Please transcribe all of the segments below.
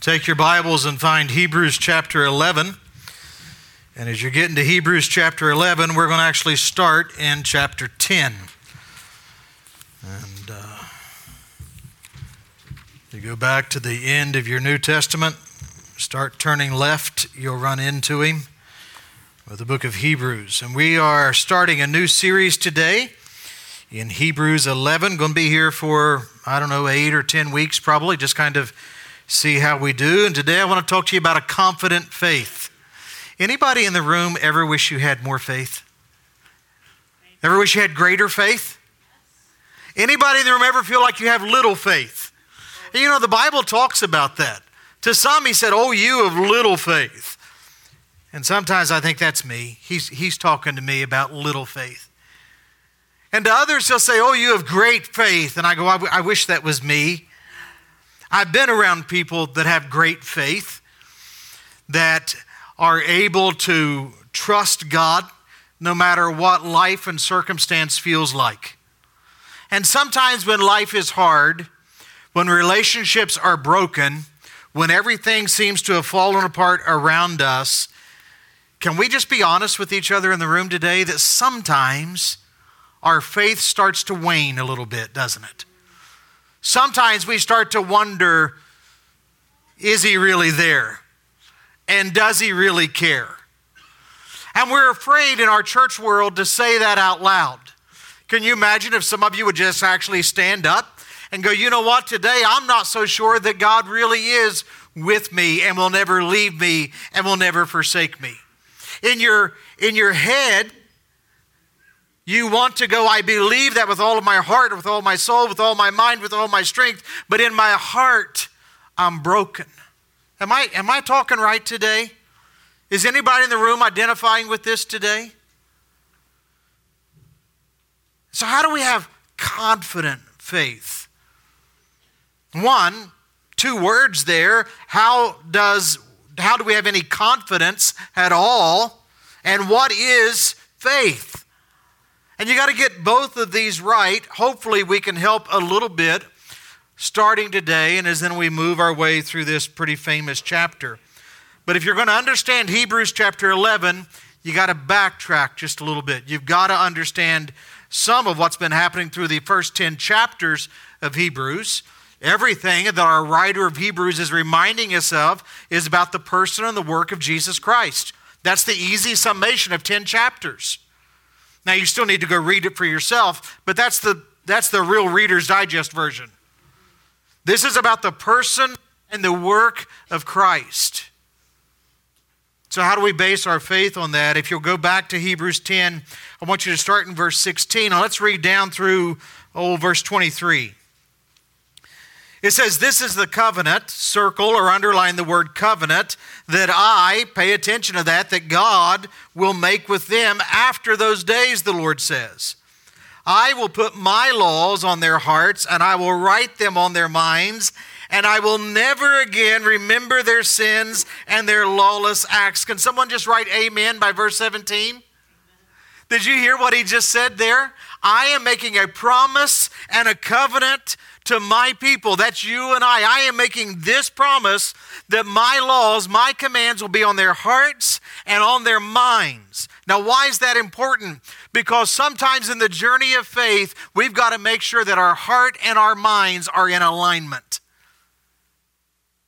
Take your Bibles and find Hebrews chapter 11. And as you're getting to Hebrews chapter 11, we're going to actually start in chapter 10. And uh, you go back to the end of your New Testament, start turning left, you'll run into him with the book of Hebrews. And we are starting a new series today in Hebrews 11. Going to be here for, I don't know, eight or 10 weeks probably, just kind of see how we do. And today I want to talk to you about a confident faith. Anybody in the room ever wish you had more faith? Ever wish you had greater faith? Anybody in the room ever feel like you have little faith? And you know, the Bible talks about that. To some, he said, Oh, you of little faith. And sometimes I think that's me. He's, he's talking to me about little faith. And to others, he'll say, Oh, you have great faith. And I go, I, w- I wish that was me. I've been around people that have great faith, that are able to trust God no matter what life and circumstance feels like. And sometimes when life is hard, when relationships are broken, when everything seems to have fallen apart around us, can we just be honest with each other in the room today that sometimes our faith starts to wane a little bit, doesn't it? Sometimes we start to wonder is he really there? And does he really care? And we're afraid in our church world to say that out loud. Can you imagine if some of you would just actually stand up and go, you know what, today I'm not so sure that God really is with me and will never leave me and will never forsake me. In your, in your head, you want to go, I believe that with all of my heart, with all my soul, with all my mind, with all my strength, but in my heart, I'm broken. Am I, am I talking right today? Is anybody in the room identifying with this today? So, how do we have confident faith? One, two words there. How does how do we have any confidence at all? And what is faith? And you got to get both of these right. Hopefully, we can help a little bit starting today and as then we move our way through this pretty famous chapter. But if you're going to understand Hebrews chapter 11, you got to backtrack just a little bit. You've got to understand some of what's been happening through the first 10 chapters of Hebrews. Everything that our writer of Hebrews is reminding us of is about the person and the work of Jesus Christ. That's the easy summation of 10 chapters. Now you still need to go read it for yourself, but that's the that's the real Reader's Digest version. This is about the person and the work of Christ. So, how do we base our faith on that? If you'll go back to Hebrews 10, I want you to start in verse 16. Now, let's read down through, oh, verse 23. It says, This is the covenant, circle or underline the word covenant, that I, pay attention to that, that God will make with them after those days, the Lord says. I will put my laws on their hearts, and I will write them on their minds, and I will never again remember their sins and their lawless acts. Can someone just write amen by verse 17? Did you hear what he just said there? I am making a promise and a covenant to my people. That's you and I. I am making this promise that my laws, my commands will be on their hearts and on their minds. Now, why is that important? Because sometimes in the journey of faith, we've got to make sure that our heart and our minds are in alignment.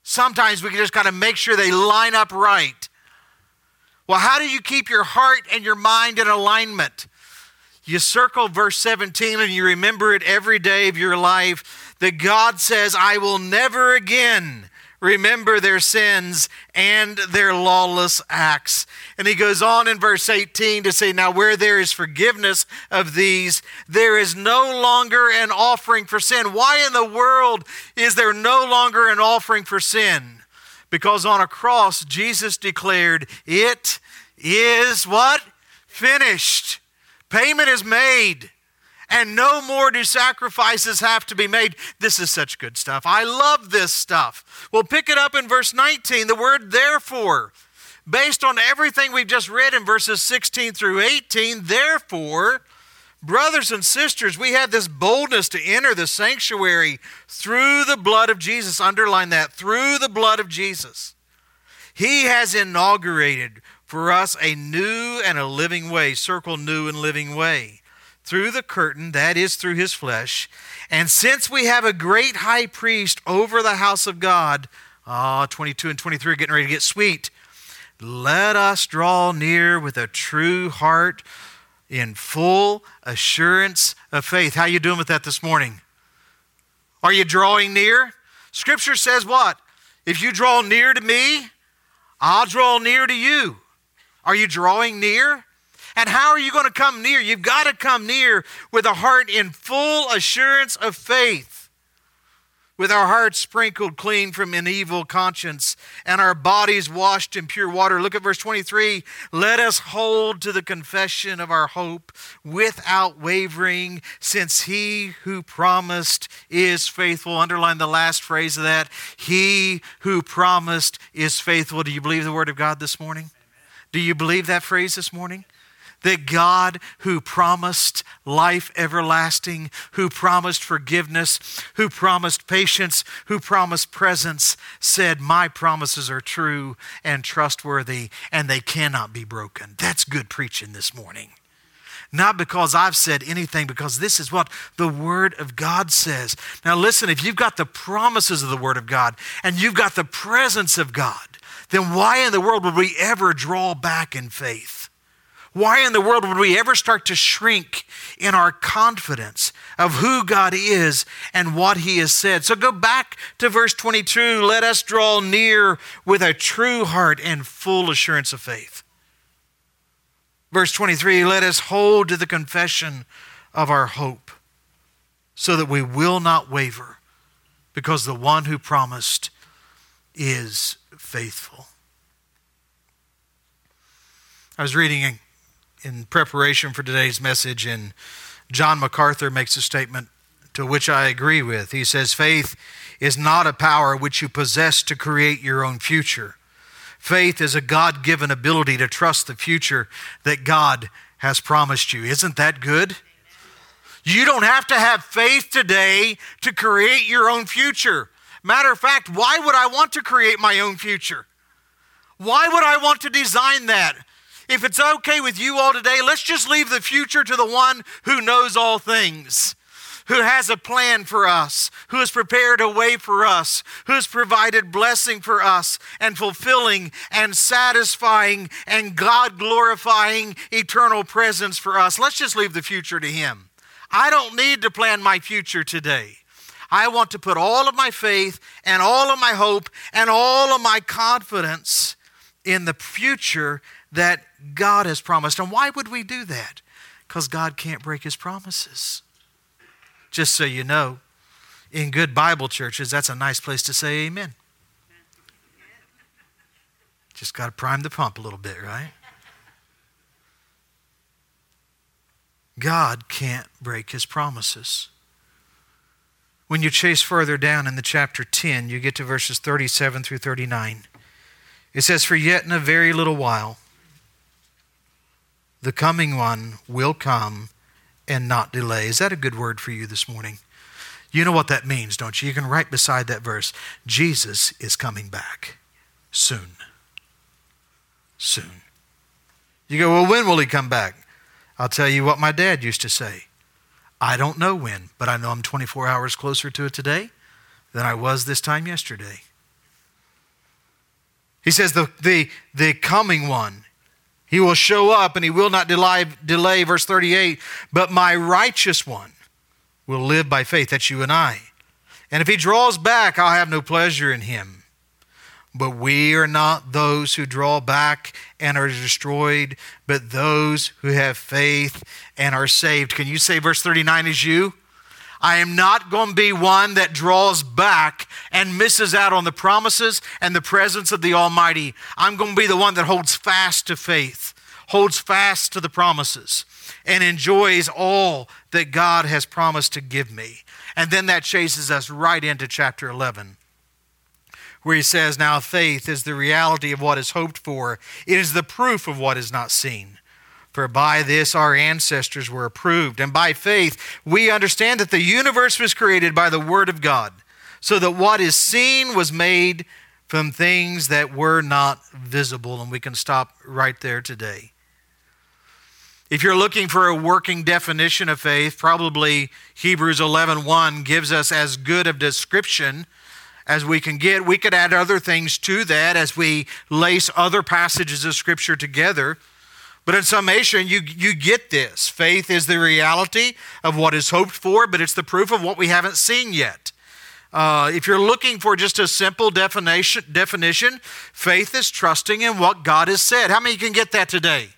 Sometimes we just got to make sure they line up right. Well, how do you keep your heart and your mind in alignment? You circle verse 17 and you remember it every day of your life that God says, I will never again remember their sins and their lawless acts. And he goes on in verse 18 to say, Now where there is forgiveness of these, there is no longer an offering for sin. Why in the world is there no longer an offering for sin? Because on a cross, Jesus declared, It is what? Finished. Payment is made and no more do sacrifices have to be made. This is such good stuff. I love this stuff. We'll pick it up in verse 19, the word therefore. Based on everything we've just read in verses 16 through 18, therefore, Brothers and sisters, we have this boldness to enter the sanctuary through the blood of Jesus. Underline that through the blood of Jesus. He has inaugurated for us a new and a living way. Circle new and living way. Through the curtain, that is through his flesh. And since we have a great high priest over the house of God, ah, 22 and 23 are getting ready to get sweet. Let us draw near with a true heart in full assurance of faith. How you doing with that this morning? Are you drawing near? Scripture says what? If you draw near to me, I'll draw near to you. Are you drawing near? And how are you going to come near? You've got to come near with a heart in full assurance of faith with our hearts sprinkled clean from an evil conscience and our bodies washed in pure water. Look at verse 23. Let us hold to the confession of our hope without wavering, since he who promised is faithful. Underline the last phrase of that. He who promised is faithful. Do you believe the word of God this morning? Do you believe that phrase this morning? That God, who promised life everlasting, who promised forgiveness, who promised patience, who promised presence, said, My promises are true and trustworthy, and they cannot be broken. That's good preaching this morning. Not because I've said anything, because this is what the Word of God says. Now, listen, if you've got the promises of the Word of God and you've got the presence of God, then why in the world would we ever draw back in faith? Why in the world would we ever start to shrink in our confidence of who God is and what He has said? So go back to verse 22. Let us draw near with a true heart and full assurance of faith. Verse 23 Let us hold to the confession of our hope so that we will not waver because the one who promised is faithful. I was reading in preparation for today's message, and John MacArthur makes a statement to which I agree with. He says, Faith is not a power which you possess to create your own future. Faith is a God given ability to trust the future that God has promised you. Isn't that good? You don't have to have faith today to create your own future. Matter of fact, why would I want to create my own future? Why would I want to design that? If it's okay with you all today, let's just leave the future to the one who knows all things who has a plan for us, who has prepared a way for us, who has provided blessing for us, and fulfilling and satisfying and God glorifying eternal presence for us. Let's just leave the future to Him. I don't need to plan my future today. I want to put all of my faith and all of my hope and all of my confidence in the future that God has promised. And why would we do that? Because God can't break his promises. Just so you know, in good Bible churches, that's a nice place to say amen. Just got to prime the pump a little bit, right? God can't break his promises. When you chase further down in the chapter 10, you get to verses 37 through 39. It says, For yet in a very little while, the coming one will come and not delay. Is that a good word for you this morning? You know what that means, don't you? You can write beside that verse Jesus is coming back soon. Soon. You go, well, when will he come back? I'll tell you what my dad used to say. I don't know when, but I know I'm 24 hours closer to it today than I was this time yesterday. He says, the, the, the coming one he will show up and he will not delay, delay, verse 38, but my righteous one will live by faith. That's you and I. And if he draws back, I'll have no pleasure in him. But we are not those who draw back and are destroyed, but those who have faith and are saved. Can you say verse 39 is you? I am not going to be one that draws back and misses out on the promises and the presence of the Almighty. I'm going to be the one that holds fast to faith, holds fast to the promises, and enjoys all that God has promised to give me. And then that chases us right into chapter 11 where he says, Now faith is the reality of what is hoped for, it is the proof of what is not seen. For by this our ancestors were approved. And by faith, we understand that the universe was created by the Word of God, so that what is seen was made from things that were not visible. And we can stop right there today. If you're looking for a working definition of faith, probably Hebrews 11:1 gives us as good of description as we can get. We could add other things to that as we lace other passages of scripture together. But in summation, you, you get this. Faith is the reality of what is hoped for, but it's the proof of what we haven't seen yet. Uh, if you're looking for just a simple definition, definition, faith is trusting in what God has said. How many can get that today?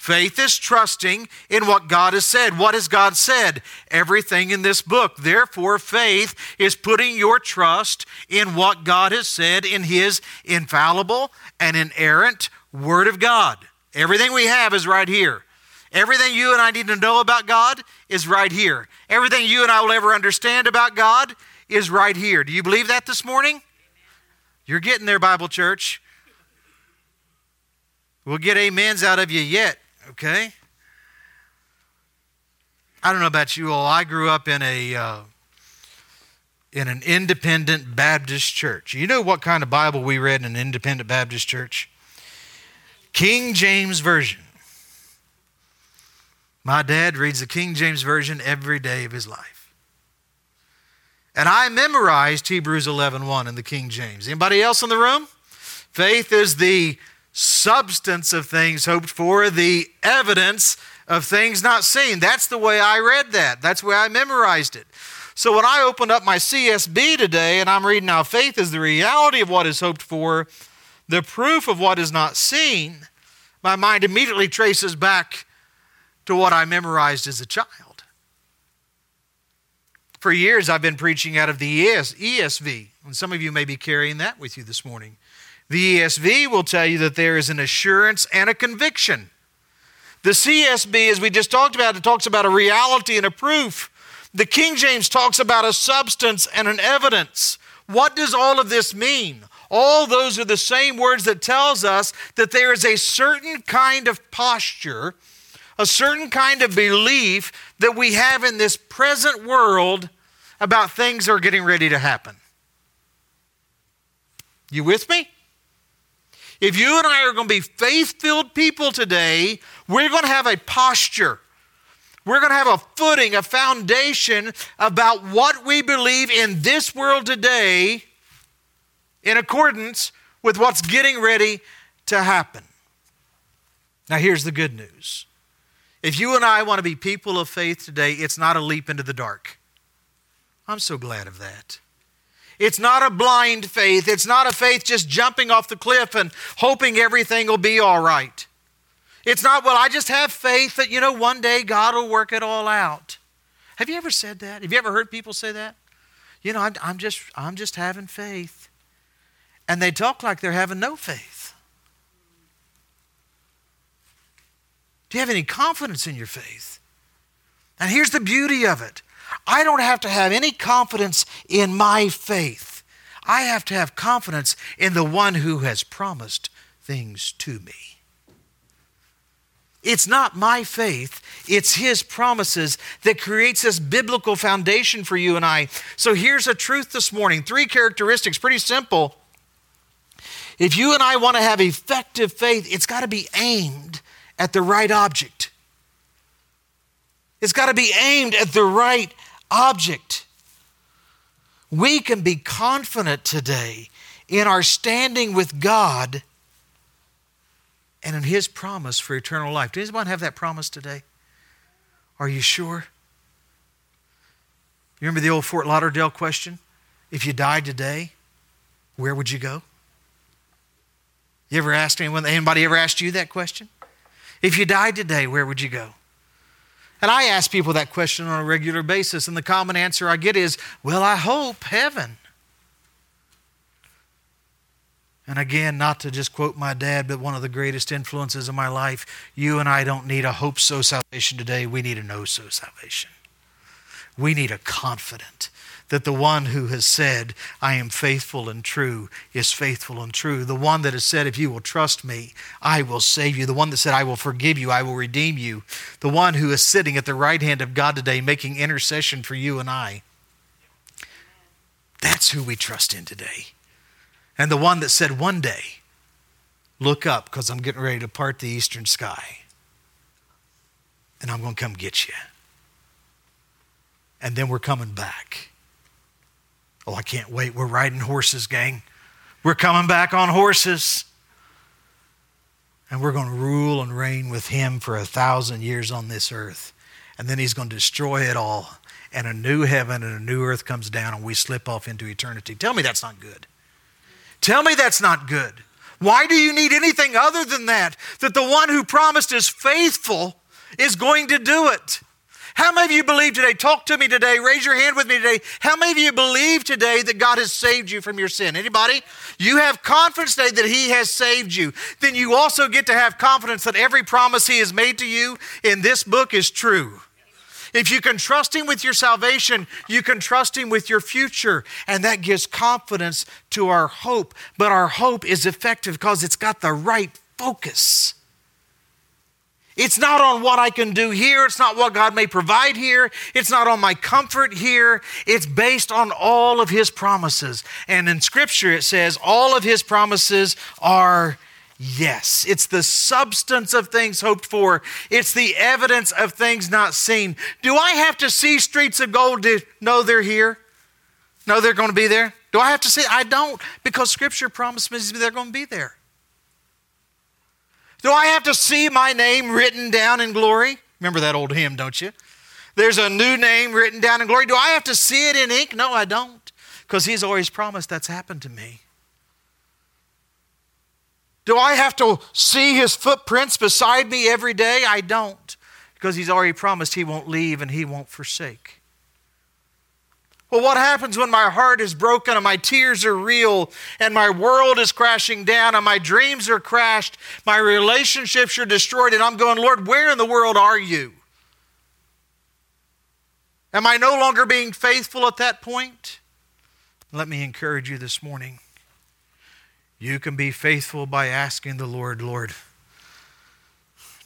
Faith is trusting in what God has said. What has God said? Everything in this book. Therefore, faith is putting your trust in what God has said in His infallible and inerrant Word of God. Everything we have is right here. Everything you and I need to know about God is right here. Everything you and I will ever understand about God is right here. Do you believe that this morning? You're getting there, Bible Church. We'll get amens out of you yet okay? I don't know about you all. I grew up in a uh, in an independent Baptist church. You know what kind of Bible we read in an independent Baptist church? King James Version. My dad reads the King James Version every day of his life. And I memorized Hebrews 11:1 in the King James. Anybody else in the room? Faith is the substance of things hoped for, the evidence of things not seen. That's the way I read that. That's the way I memorized it. So when I opened up my CSB today and I'm reading now faith is the reality of what is hoped for, the proof of what is not seen, my mind immediately traces back to what I memorized as a child. For years, I've been preaching out of the ESV, and some of you may be carrying that with you this morning. The ESV will tell you that there is an assurance and a conviction. The CSB, as we just talked about, it talks about a reality and a proof. The King James talks about a substance and an evidence. What does all of this mean? All those are the same words that tells us that there is a certain kind of posture, a certain kind of belief that we have in this present world about things that are getting ready to happen. You with me? If you and I are going to be faith filled people today, we're going to have a posture. We're going to have a footing, a foundation about what we believe in this world today in accordance with what's getting ready to happen. Now, here's the good news. If you and I want to be people of faith today, it's not a leap into the dark. I'm so glad of that. It's not a blind faith. It's not a faith just jumping off the cliff and hoping everything will be all right. It's not, well, I just have faith that, you know, one day God will work it all out. Have you ever said that? Have you ever heard people say that? You know, I'm, I'm just, I'm just having faith. And they talk like they're having no faith. Do you have any confidence in your faith? And here's the beauty of it I don't have to have any confidence in my faith. I have to have confidence in the one who has promised things to me. It's not my faith, it's His promises that creates this biblical foundation for you and I. So here's a truth this morning three characteristics, pretty simple. If you and I want to have effective faith, it's got to be aimed at the right object. It's got to be aimed at the right object. We can be confident today in our standing with God and in His promise for eternal life. Does anyone have that promise today? Are you sure? You remember the old Fort Lauderdale question? If you died today, where would you go? You ever asked anyone, anybody ever asked you that question? If you died today, where would you go? And I ask people that question on a regular basis, and the common answer I get is, Well, I hope heaven. And again, not to just quote my dad, but one of the greatest influences of my life, you and I don't need a hope so salvation today. We need a know so salvation. We need a confident that the one who has said, I am faithful and true, is faithful and true. The one that has said, If you will trust me, I will save you. The one that said, I will forgive you, I will redeem you. The one who is sitting at the right hand of God today, making intercession for you and I. That's who we trust in today. And the one that said, One day, look up because I'm getting ready to part the eastern sky and I'm going to come get you. And then we're coming back. Oh, I can't wait. We're riding horses, gang. We're coming back on horses. And we're going to rule and reign with him for a thousand years on this earth. And then he's going to destroy it all. And a new heaven and a new earth comes down, and we slip off into eternity. Tell me that's not good. Tell me that's not good. Why do you need anything other than that? That the one who promised is faithful is going to do it. How many of you believe today? Talk to me today. Raise your hand with me today. How many of you believe today that God has saved you from your sin? Anybody? You have confidence today that He has saved you. Then you also get to have confidence that every promise He has made to you in this book is true. If you can trust Him with your salvation, you can trust Him with your future. And that gives confidence to our hope. But our hope is effective because it's got the right focus. It's not on what I can do here. It's not what God may provide here. It's not on my comfort here. It's based on all of His promises. And in Scripture, it says all of His promises are yes. It's the substance of things hoped for, it's the evidence of things not seen. Do I have to see streets of gold to know they're here? Know they're going to be there? Do I have to see? I don't, because Scripture promises me they're going to be there. Do I have to see my name written down in glory? Remember that old hymn, don't you? There's a new name written down in glory. Do I have to see it in ink? No, I don't, because He's always promised that's happened to me. Do I have to see His footprints beside me every day? I don't, because He's already promised He won't leave and He won't forsake. Well, what happens when my heart is broken and my tears are real and my world is crashing down and my dreams are crashed, my relationships are destroyed, and I'm going, Lord, where in the world are you? Am I no longer being faithful at that point? Let me encourage you this morning. You can be faithful by asking the Lord, Lord,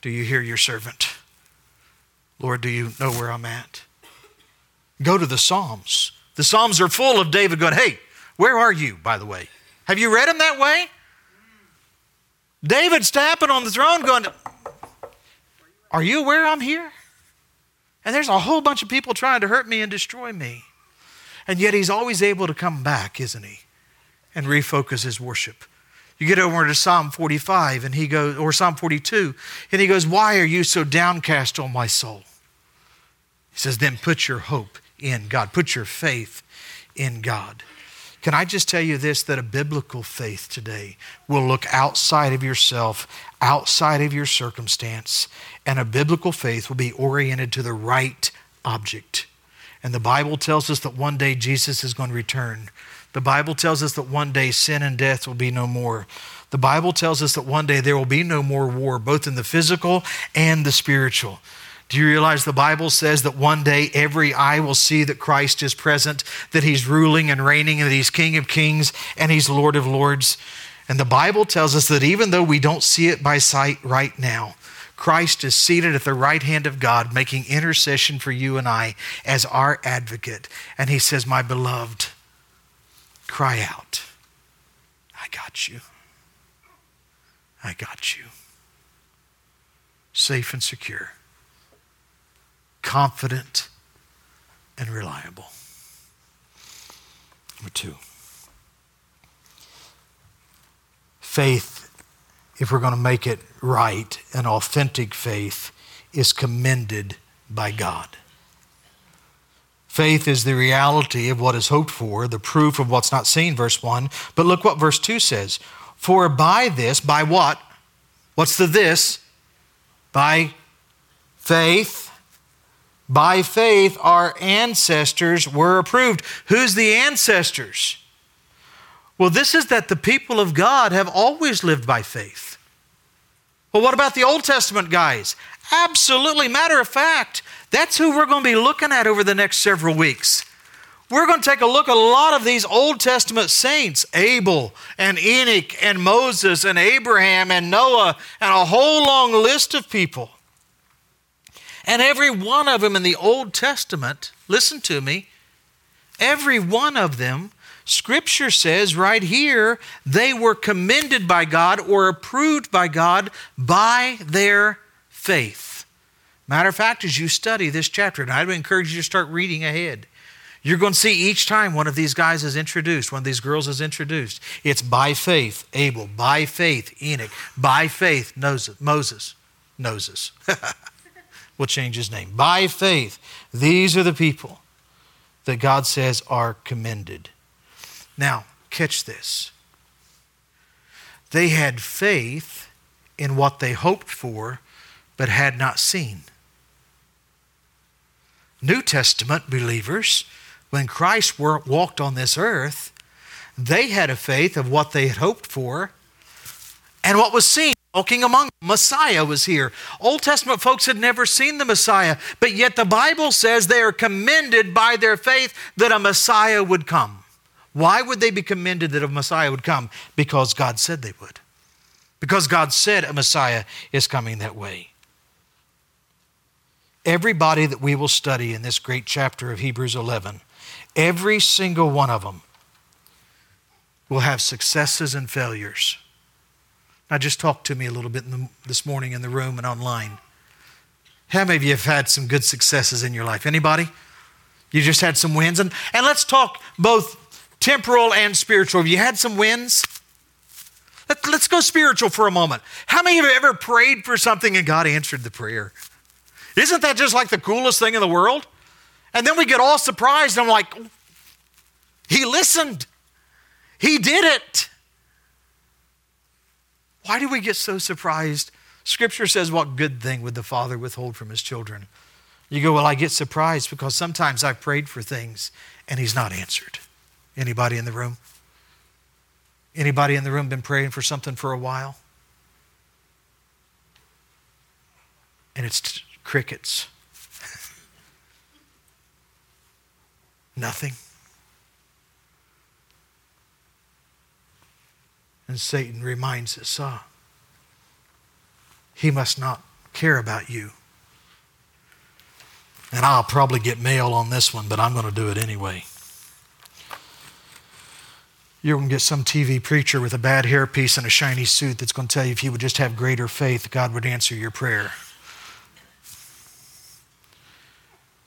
do you hear your servant? Lord, do you know where I'm at? Go to the Psalms. The Psalms are full of David going, Hey, where are you, by the way? Have you read them that way? David's tapping on the throne going, Are you aware I'm here? And there's a whole bunch of people trying to hurt me and destroy me. And yet he's always able to come back, isn't he? And refocus his worship. You get over to Psalm 45 and he goes, or Psalm 42, and he goes, Why are you so downcast, O my soul? He says, Then put your hope in God. Put your faith in God. Can I just tell you this that a biblical faith today will look outside of yourself, outside of your circumstance, and a biblical faith will be oriented to the right object. And the Bible tells us that one day Jesus is going to return. The Bible tells us that one day sin and death will be no more. The Bible tells us that one day there will be no more war, both in the physical and the spiritual. Do you realize the Bible says that one day every eye will see that Christ is present, that he's ruling and reigning, and that he's King of kings and he's Lord of lords? And the Bible tells us that even though we don't see it by sight right now, Christ is seated at the right hand of God, making intercession for you and I as our advocate. And he says, My beloved, cry out. I got you. I got you. Safe and secure confident, and reliable. Number two, faith, if we're going to make it right, an authentic faith, is commended by God. Faith is the reality of what is hoped for, the proof of what's not seen, verse 1. But look what verse 2 says. For by this, by what? What's the this? By faith by faith, our ancestors were approved. Who's the ancestors? Well, this is that the people of God have always lived by faith. Well, what about the Old Testament guys? Absolutely. Matter of fact, that's who we're going to be looking at over the next several weeks. We're going to take a look at a lot of these Old Testament saints Abel and Enoch and Moses and Abraham and Noah and a whole long list of people. And every one of them in the Old Testament, listen to me, every one of them, Scripture says right here, they were commended by God or approved by God by their faith. Matter of fact, as you study this chapter, and I would encourage you to start reading ahead, you're going to see each time one of these guys is introduced, one of these girls is introduced. It's by faith, Abel, by faith, Enoch, by faith, Moses. Moses. we'll change his name. By faith, these are the people that God says are commended. Now, catch this. They had faith in what they hoped for, but had not seen. New Testament believers, when Christ walked on this earth, they had a faith of what they had hoped for and what was seen walking among them. Messiah was here. Old Testament folks had never seen the Messiah, but yet the Bible says they are commended by their faith that a Messiah would come. Why would they be commended that a Messiah would come? Because God said they would. Because God said a Messiah is coming that way. Everybody that we will study in this great chapter of Hebrews 11, every single one of them will have successes and failures. Now, just talk to me a little bit the, this morning in the room and online. How many of you have had some good successes in your life? Anybody? You just had some wins? And, and let's talk both temporal and spiritual. Have you had some wins? Let, us go spiritual for a moment. How many of you ever prayed for something and God answered the prayer? Isn't that just like the coolest thing in the world? And then we get all surprised and I'm like, He listened, He did it. Why do we get so surprised? Scripture says, What good thing would the Father withhold from His children? You go, Well, I get surprised because sometimes I've prayed for things and He's not answered. Anybody in the room? Anybody in the room been praying for something for a while? And it's t- crickets. Nothing. And Satan reminds us, ah, he must not care about you. And I'll probably get mail on this one, but I'm going to do it anyway. You're going to get some TV preacher with a bad hairpiece and a shiny suit that's going to tell you if you would just have greater faith, God would answer your prayer.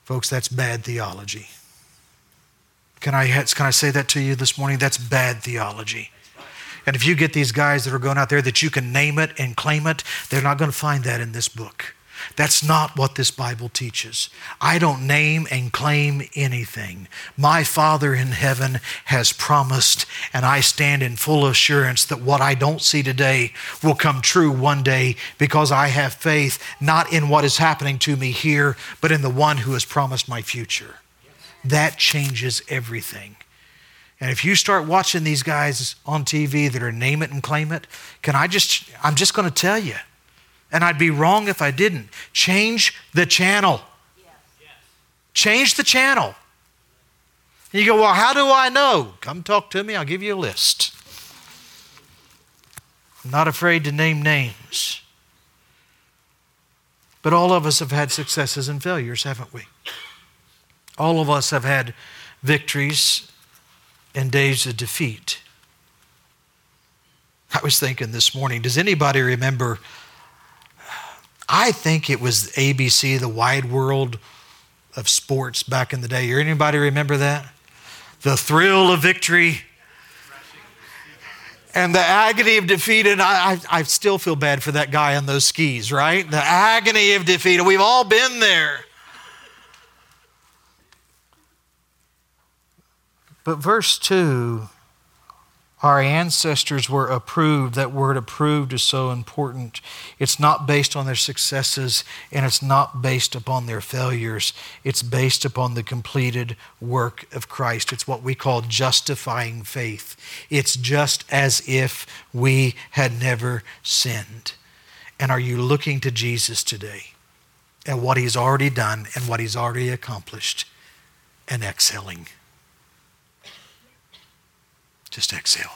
Folks, that's bad theology. Can I, can I say that to you this morning? That's bad theology. And if you get these guys that are going out there that you can name it and claim it, they're not going to find that in this book. That's not what this Bible teaches. I don't name and claim anything. My Father in heaven has promised, and I stand in full assurance that what I don't see today will come true one day because I have faith not in what is happening to me here, but in the one who has promised my future. That changes everything. And if you start watching these guys on TV that are name it and claim it, can I just, I'm just going to tell you, and I'd be wrong if I didn't. Change the channel. Yes. Change the channel. And you go, well, how do I know? Come talk to me, I'll give you a list. I'm not afraid to name names. But all of us have had successes and failures, haven't we? All of us have had victories and days of defeat. I was thinking this morning, does anybody remember I think it was ABC, the wide world of sports back in the day. Anybody remember that? The thrill of victory and the agony of defeat. And I, I, I, still feel bad for that guy on those skis, right? The agony of defeat. We've all been there. But verse 2 our ancestors were approved. That word approved is so important. It's not based on their successes and it's not based upon their failures. It's based upon the completed work of Christ. It's what we call justifying faith. It's just as if we had never sinned. And are you looking to Jesus today? at what He's already done and what He's already accomplished and exhaling. Just exhale.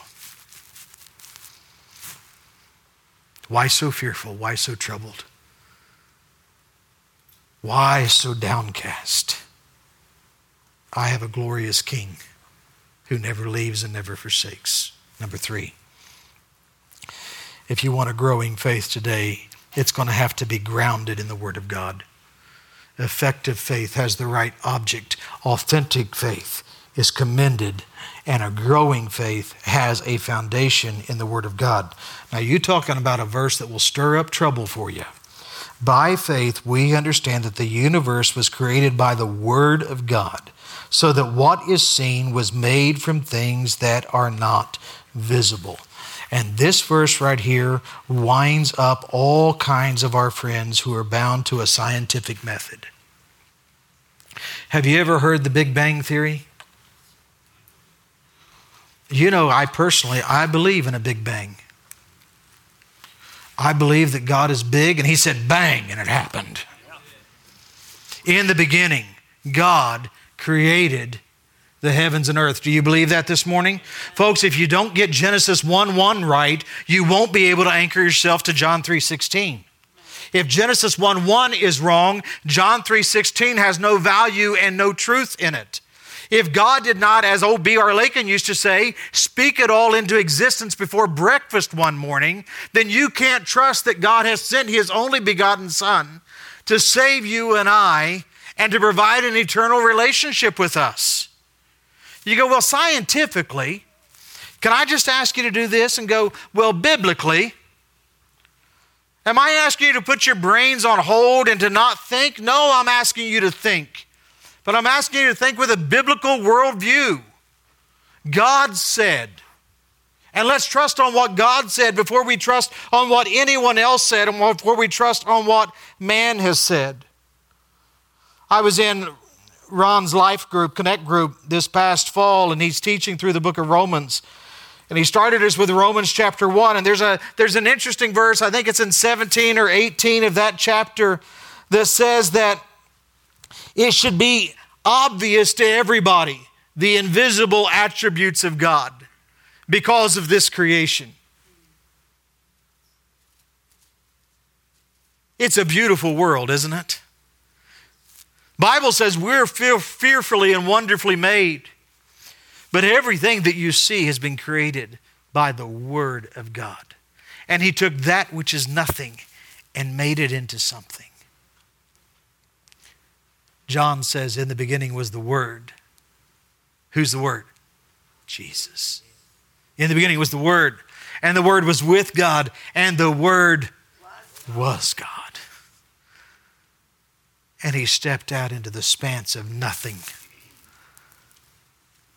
Why so fearful? Why so troubled? Why so downcast? I have a glorious King who never leaves and never forsakes. Number three, if you want a growing faith today, it's going to have to be grounded in the Word of God. Effective faith has the right object. Authentic faith is commended, and a growing faith has a foundation in the Word of God. Now, you're talking about a verse that will stir up trouble for you. By faith, we understand that the universe was created by the Word of God, so that what is seen was made from things that are not visible. And this verse right here winds up all kinds of our friends who are bound to a scientific method. Have you ever heard the Big Bang Theory? You know, I personally, I believe in a Big Bang. I believe that God is big, and He said bang, and it happened. In the beginning, God created the heavens and earth. Do you believe that this morning? Folks, if you don't get Genesis 1 1 right, you won't be able to anchor yourself to John 3 16. If Genesis 1 1 is wrong, John 3 16 has no value and no truth in it. If God did not, as old B.R. Lakin used to say, speak it all into existence before breakfast one morning, then you can't trust that God has sent His only begotten Son to save you and I and to provide an eternal relationship with us. You go, well, scientifically, can I just ask you to do this and go, well, biblically, am I asking you to put your brains on hold and to not think? No, I'm asking you to think. But I'm asking you to think with a biblical worldview. God said, and let's trust on what God said before we trust on what anyone else said and before we trust on what man has said. I was in Ron's life group, Connect group, this past fall, and he's teaching through the book of Romans. And he started us with Romans chapter 1. And there's, a, there's an interesting verse, I think it's in 17 or 18 of that chapter, that says that it should be obvious to everybody the invisible attributes of God because of this creation. It's a beautiful world, isn't it? Bible says we're fearfully and wonderfully made. But everything that you see has been created by the Word of God. And He took that which is nothing and made it into something. John says, In the beginning was the Word. Who's the Word? Jesus. In the beginning was the Word, and the Word was with God, and the Word was God and he stepped out into the span of nothing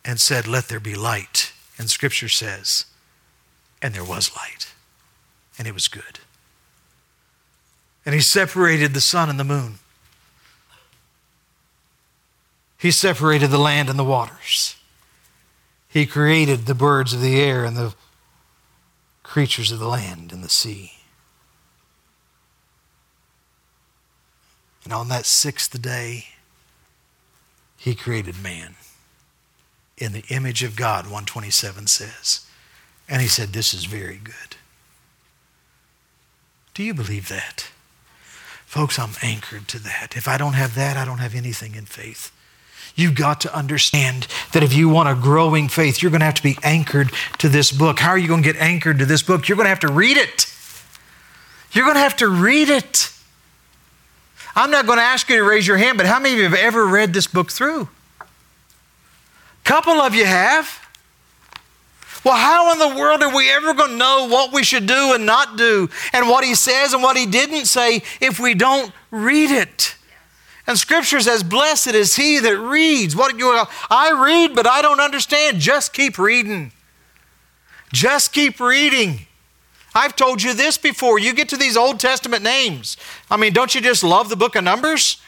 and said, Let there be light. And scripture says, and there was light, and it was good. And he separated the sun and the moon. He separated the land and the waters. He created the birds of the air and the creatures of the land and the sea. And on that sixth day, he created man in the image of God, 127 says. And he said, This is very good. Do you believe that? Folks, I'm anchored to that. If I don't have that, I don't have anything in faith. You've got to understand that if you want a growing faith, you're going to have to be anchored to this book. How are you going to get anchored to this book? You're going to have to read it. You're going to have to read it. I'm not going to ask you to raise your hand, but how many of you have ever read this book through? A couple of you have. Well, how in the world are we ever going to know what we should do and not do, and what he says and what he didn't say if we don't read it? And Scripture says, "Blessed is he that reads." What you? I read, but I don't understand. Just keep reading. Just keep reading. I've told you this before. You get to these Old Testament names. I mean, don't you just love the book of Numbers?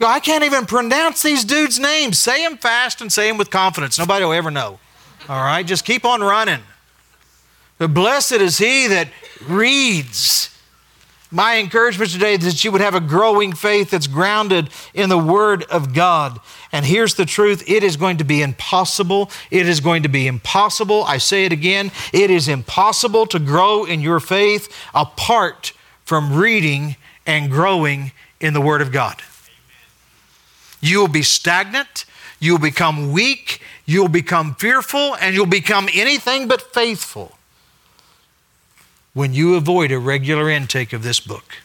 I can't even pronounce these dudes' names. Say them fast and say them with confidence. Nobody will ever know. All right? Just keep on running. But blessed is he that reads My encouragement today is that you would have a growing faith that's grounded in the Word of God. And here's the truth it is going to be impossible. It is going to be impossible. I say it again it is impossible to grow in your faith apart from reading and growing in the Word of God. You will be stagnant, you'll become weak, you'll become fearful, and you'll become anything but faithful when you avoid a regular intake of this book.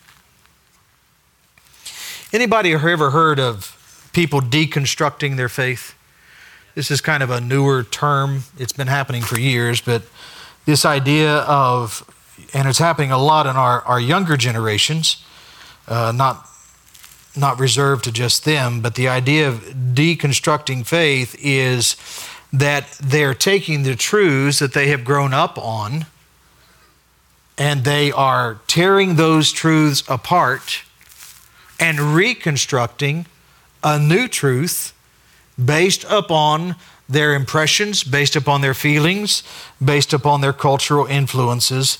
Anybody ever heard of people deconstructing their faith? This is kind of a newer term. It's been happening for years, but this idea of, and it's happening a lot in our, our younger generations, uh, not, not reserved to just them, but the idea of deconstructing faith is that they're taking the truths that they have grown up on and they are tearing those truths apart and reconstructing a new truth based upon their impressions, based upon their feelings, based upon their cultural influences,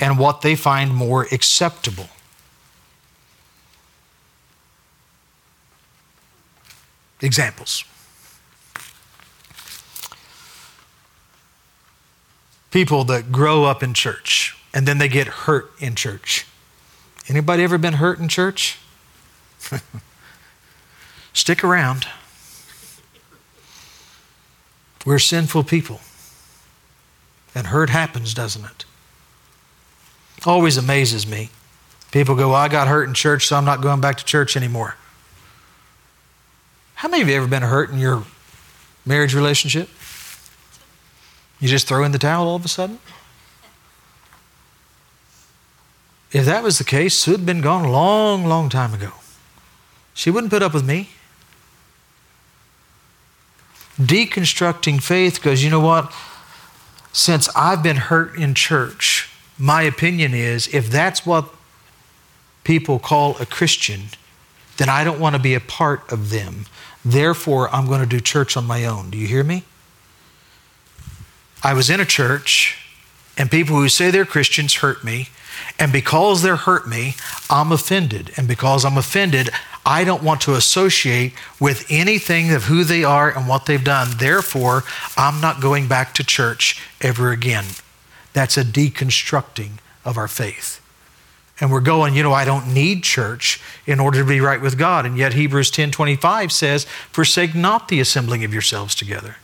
and what they find more acceptable. Examples. People that grow up in church and then they get hurt in church. Anybody ever been hurt in church? Stick around. We're sinful people. And hurt happens, doesn't it? Always amazes me. People go, well, I got hurt in church, so I'm not going back to church anymore. How many of you ever been hurt in your marriage relationship? You just throw in the towel all of a sudden? If that was the case, Sue had been gone a long, long time ago. She wouldn't put up with me. Deconstructing faith because you know what? Since I've been hurt in church, my opinion is if that's what people call a Christian, then I don't want to be a part of them. Therefore, I'm going to do church on my own. Do you hear me? I was in a church, and people who say they're Christians hurt me. And because they're hurt me, I'm offended. And because I'm offended, I don't want to associate with anything of who they are and what they've done. Therefore, I'm not going back to church ever again. That's a deconstructing of our faith. And we're going, you know, I don't need church in order to be right with God. And yet Hebrews 10:25 says, "Forsake not the assembling of yourselves together."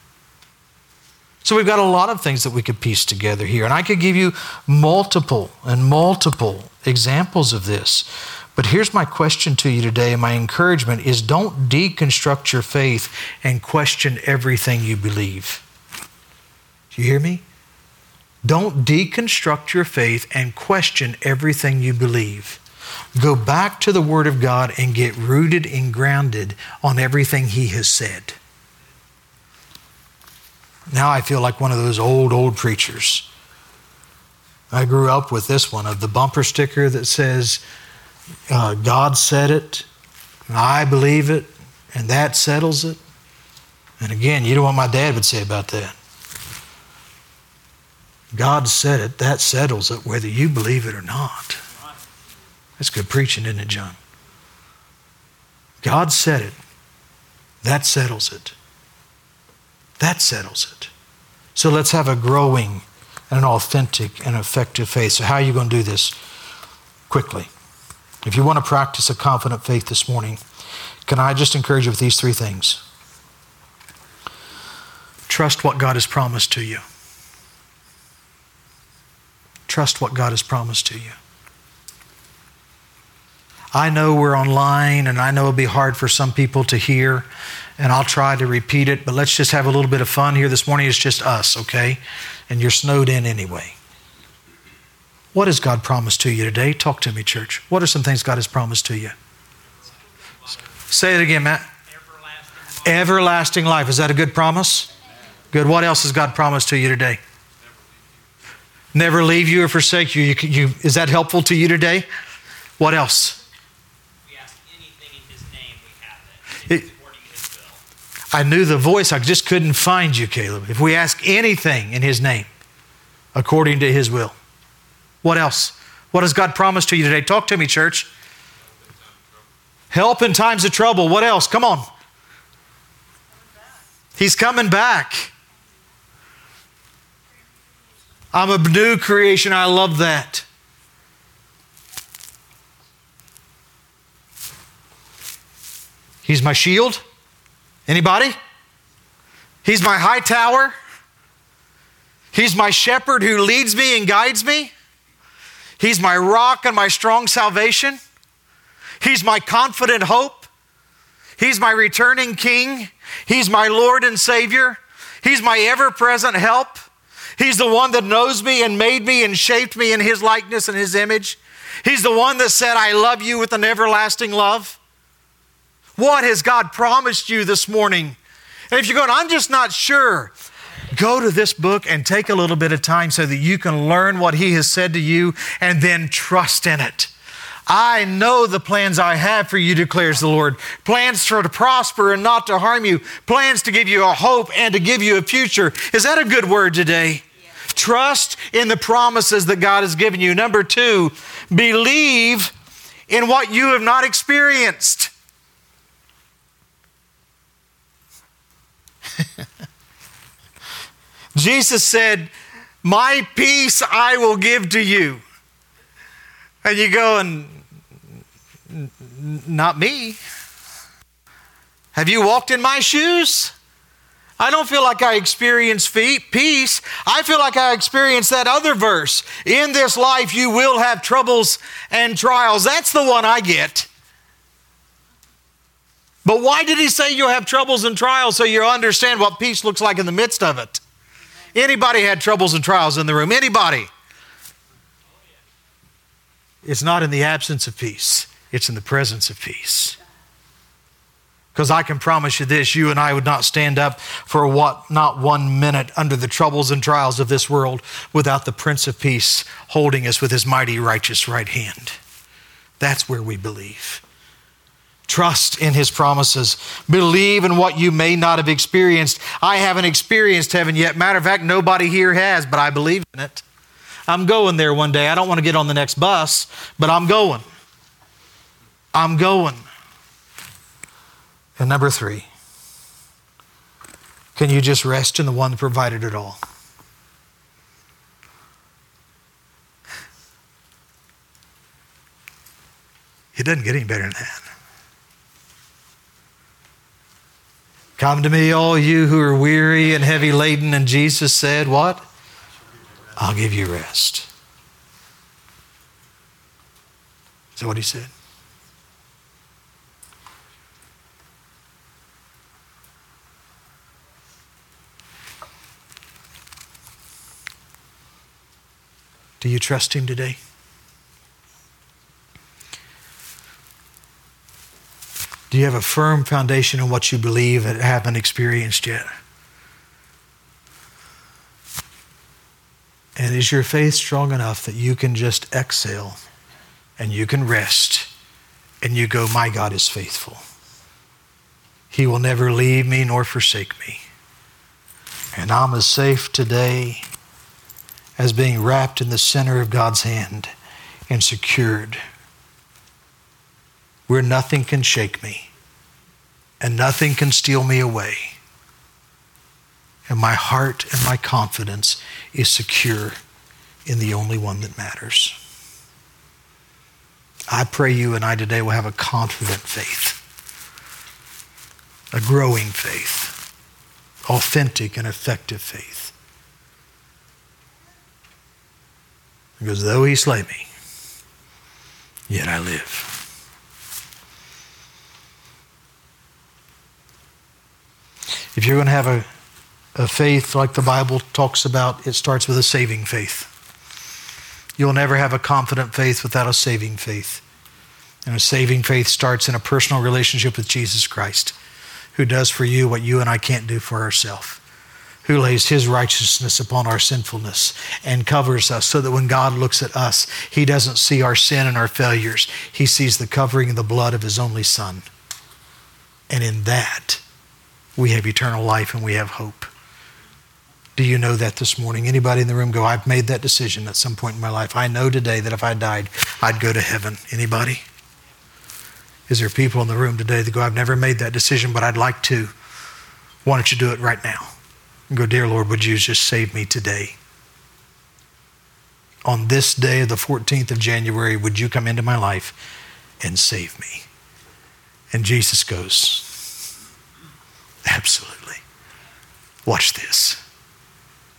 So we've got a lot of things that we could piece together here. And I could give you multiple and multiple examples of this. But here's my question to you today, and my encouragement is don't deconstruct your faith and question everything you believe. Do you hear me? Don't deconstruct your faith and question everything you believe. Go back to the Word of God and get rooted and grounded on everything He has said. Now I feel like one of those old, old preachers. I grew up with this one of the bumper sticker that says, uh, God said it, and I believe it, and that settles it. And again, you know what my dad would say about that. God said it, that settles it, whether you believe it or not. That's good preaching, isn't it, John? God said it, that settles it. That settles it. So let's have a growing and an authentic and effective faith. So, how are you going to do this? Quickly. If you want to practice a confident faith this morning, can I just encourage you with these three things? Trust what God has promised to you. Trust what God has promised to you. I know we're online and I know it'll be hard for some people to hear and I'll try to repeat it, but let's just have a little bit of fun here this morning. It's just us, okay? And you're snowed in anyway. What has God promised to you today? Talk to me, church. What are some things God has promised to you? Say it again, Matt. Everlasting, Everlasting life. Is that a good promise? Good. What else has God promised to you today? Never leave you or forsake you. you, you is that helpful to you today? What else? I knew the voice, I just couldn't find you, Caleb. If we ask anything in His name, according to His will. What else? What has God promised to you today? Talk to me, church. Help in times of trouble. What else? Come on. He's coming back. I'm a new creation. I love that. He's my shield. Anybody? He's my high tower. He's my shepherd who leads me and guides me. He's my rock and my strong salvation. He's my confident hope. He's my returning king. He's my Lord and Savior. He's my ever present help. He's the one that knows me and made me and shaped me in His likeness and His image. He's the one that said, I love you with an everlasting love. What has God promised you this morning? And if you're going, I'm just not sure, go to this book and take a little bit of time so that you can learn what He has said to you and then trust in it. I know the plans I have for you, declares the Lord. Plans for to prosper and not to harm you. Plans to give you a hope and to give you a future. Is that a good word today? Trust in the promises that God has given you. Number two, believe in what you have not experienced. Jesus said, My peace I will give to you. And you go, and not me. Have you walked in my shoes? I don't feel like I experience peace. I feel like I experience that other verse. In this life, you will have troubles and trials. That's the one I get. But why did he say you'll have troubles and trials so you understand what peace looks like in the midst of it? Anybody had troubles and trials in the room? Anybody? It's not in the absence of peace, it's in the presence of peace. Because I can promise you this you and I would not stand up for what, not one minute under the troubles and trials of this world without the Prince of Peace holding us with his mighty righteous right hand. That's where we believe. Trust in his promises. Believe in what you may not have experienced. I haven't experienced heaven yet. Matter of fact, nobody here has, but I believe in it. I'm going there one day. I don't want to get on the next bus, but I'm going. I'm going. And number three, can you just rest in the one that provided it all? It doesn't get any better than that. Come to me, all you who are weary and heavy laden. And Jesus said, What? I'll give you rest. Is that what he said? Do you trust him today? You have a firm foundation in what you believe that haven't experienced yet? And is your faith strong enough that you can just exhale and you can rest and you go, My God is faithful. He will never leave me nor forsake me. And I'm as safe today as being wrapped in the center of God's hand and secured where nothing can shake me and nothing can steal me away. And my heart and my confidence is secure in the only one that matters. I pray you and I today will have a confident faith, a growing faith, authentic and effective faith. Because though he slay me, yet I live. If you're going to have a, a faith like the Bible talks about, it starts with a saving faith. You'll never have a confident faith without a saving faith. And a saving faith starts in a personal relationship with Jesus Christ, who does for you what you and I can't do for ourselves who lays his righteousness upon our sinfulness and covers us so that when God looks at us, he doesn't see our sin and our failures. He sees the covering of the blood of his only Son. And in that, we have eternal life and we have hope. Do you know that this morning? Anybody in the room go, I've made that decision at some point in my life. I know today that if I died, I'd go to heaven. Anybody? Is there people in the room today that go, I've never made that decision, but I'd like to? Why don't you do it right now? And go, Dear Lord, would you just save me today? On this day of the 14th of January, would you come into my life and save me? And Jesus goes, Absolutely. Watch this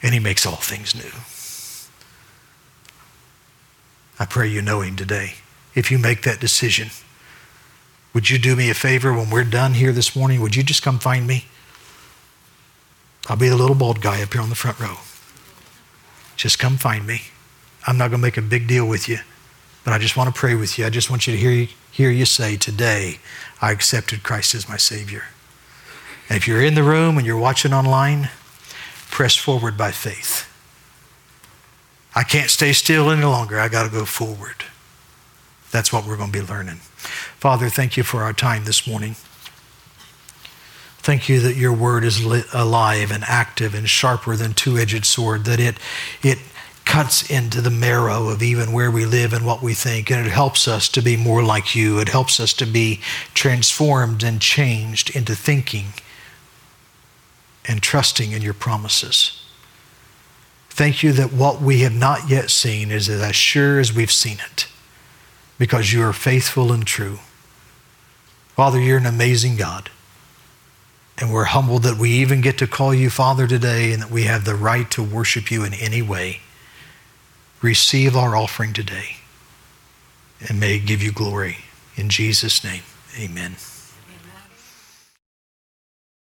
and He makes all things new. I pray you know Him today. If you make that decision, would you do me a favor when we're done here this morning? Would you just come find me? I'll be the little bald guy up here on the front row. Just come find me. I'm not going to make a big deal with you, but I just want to pray with you. I just want you to hear you, hear you say, Today, I accepted Christ as my Savior. And if you're in the room and you're watching online, press forward by faith. I can't stay still any longer. I got to go forward. That's what we're going to be learning. Father, thank you for our time this morning. Thank you that your word is alive and active and sharper than two-edged sword, that it, it cuts into the marrow of even where we live and what we think, and it helps us to be more like you. It helps us to be transformed and changed into thinking and trusting in your promises. Thank you that what we have not yet seen is as sure as we've seen it because you are faithful and true. Father, you're an amazing God. And we're humbled that we even get to call you Father today and that we have the right to worship you in any way. Receive our offering today and may it give you glory. In Jesus' name, amen.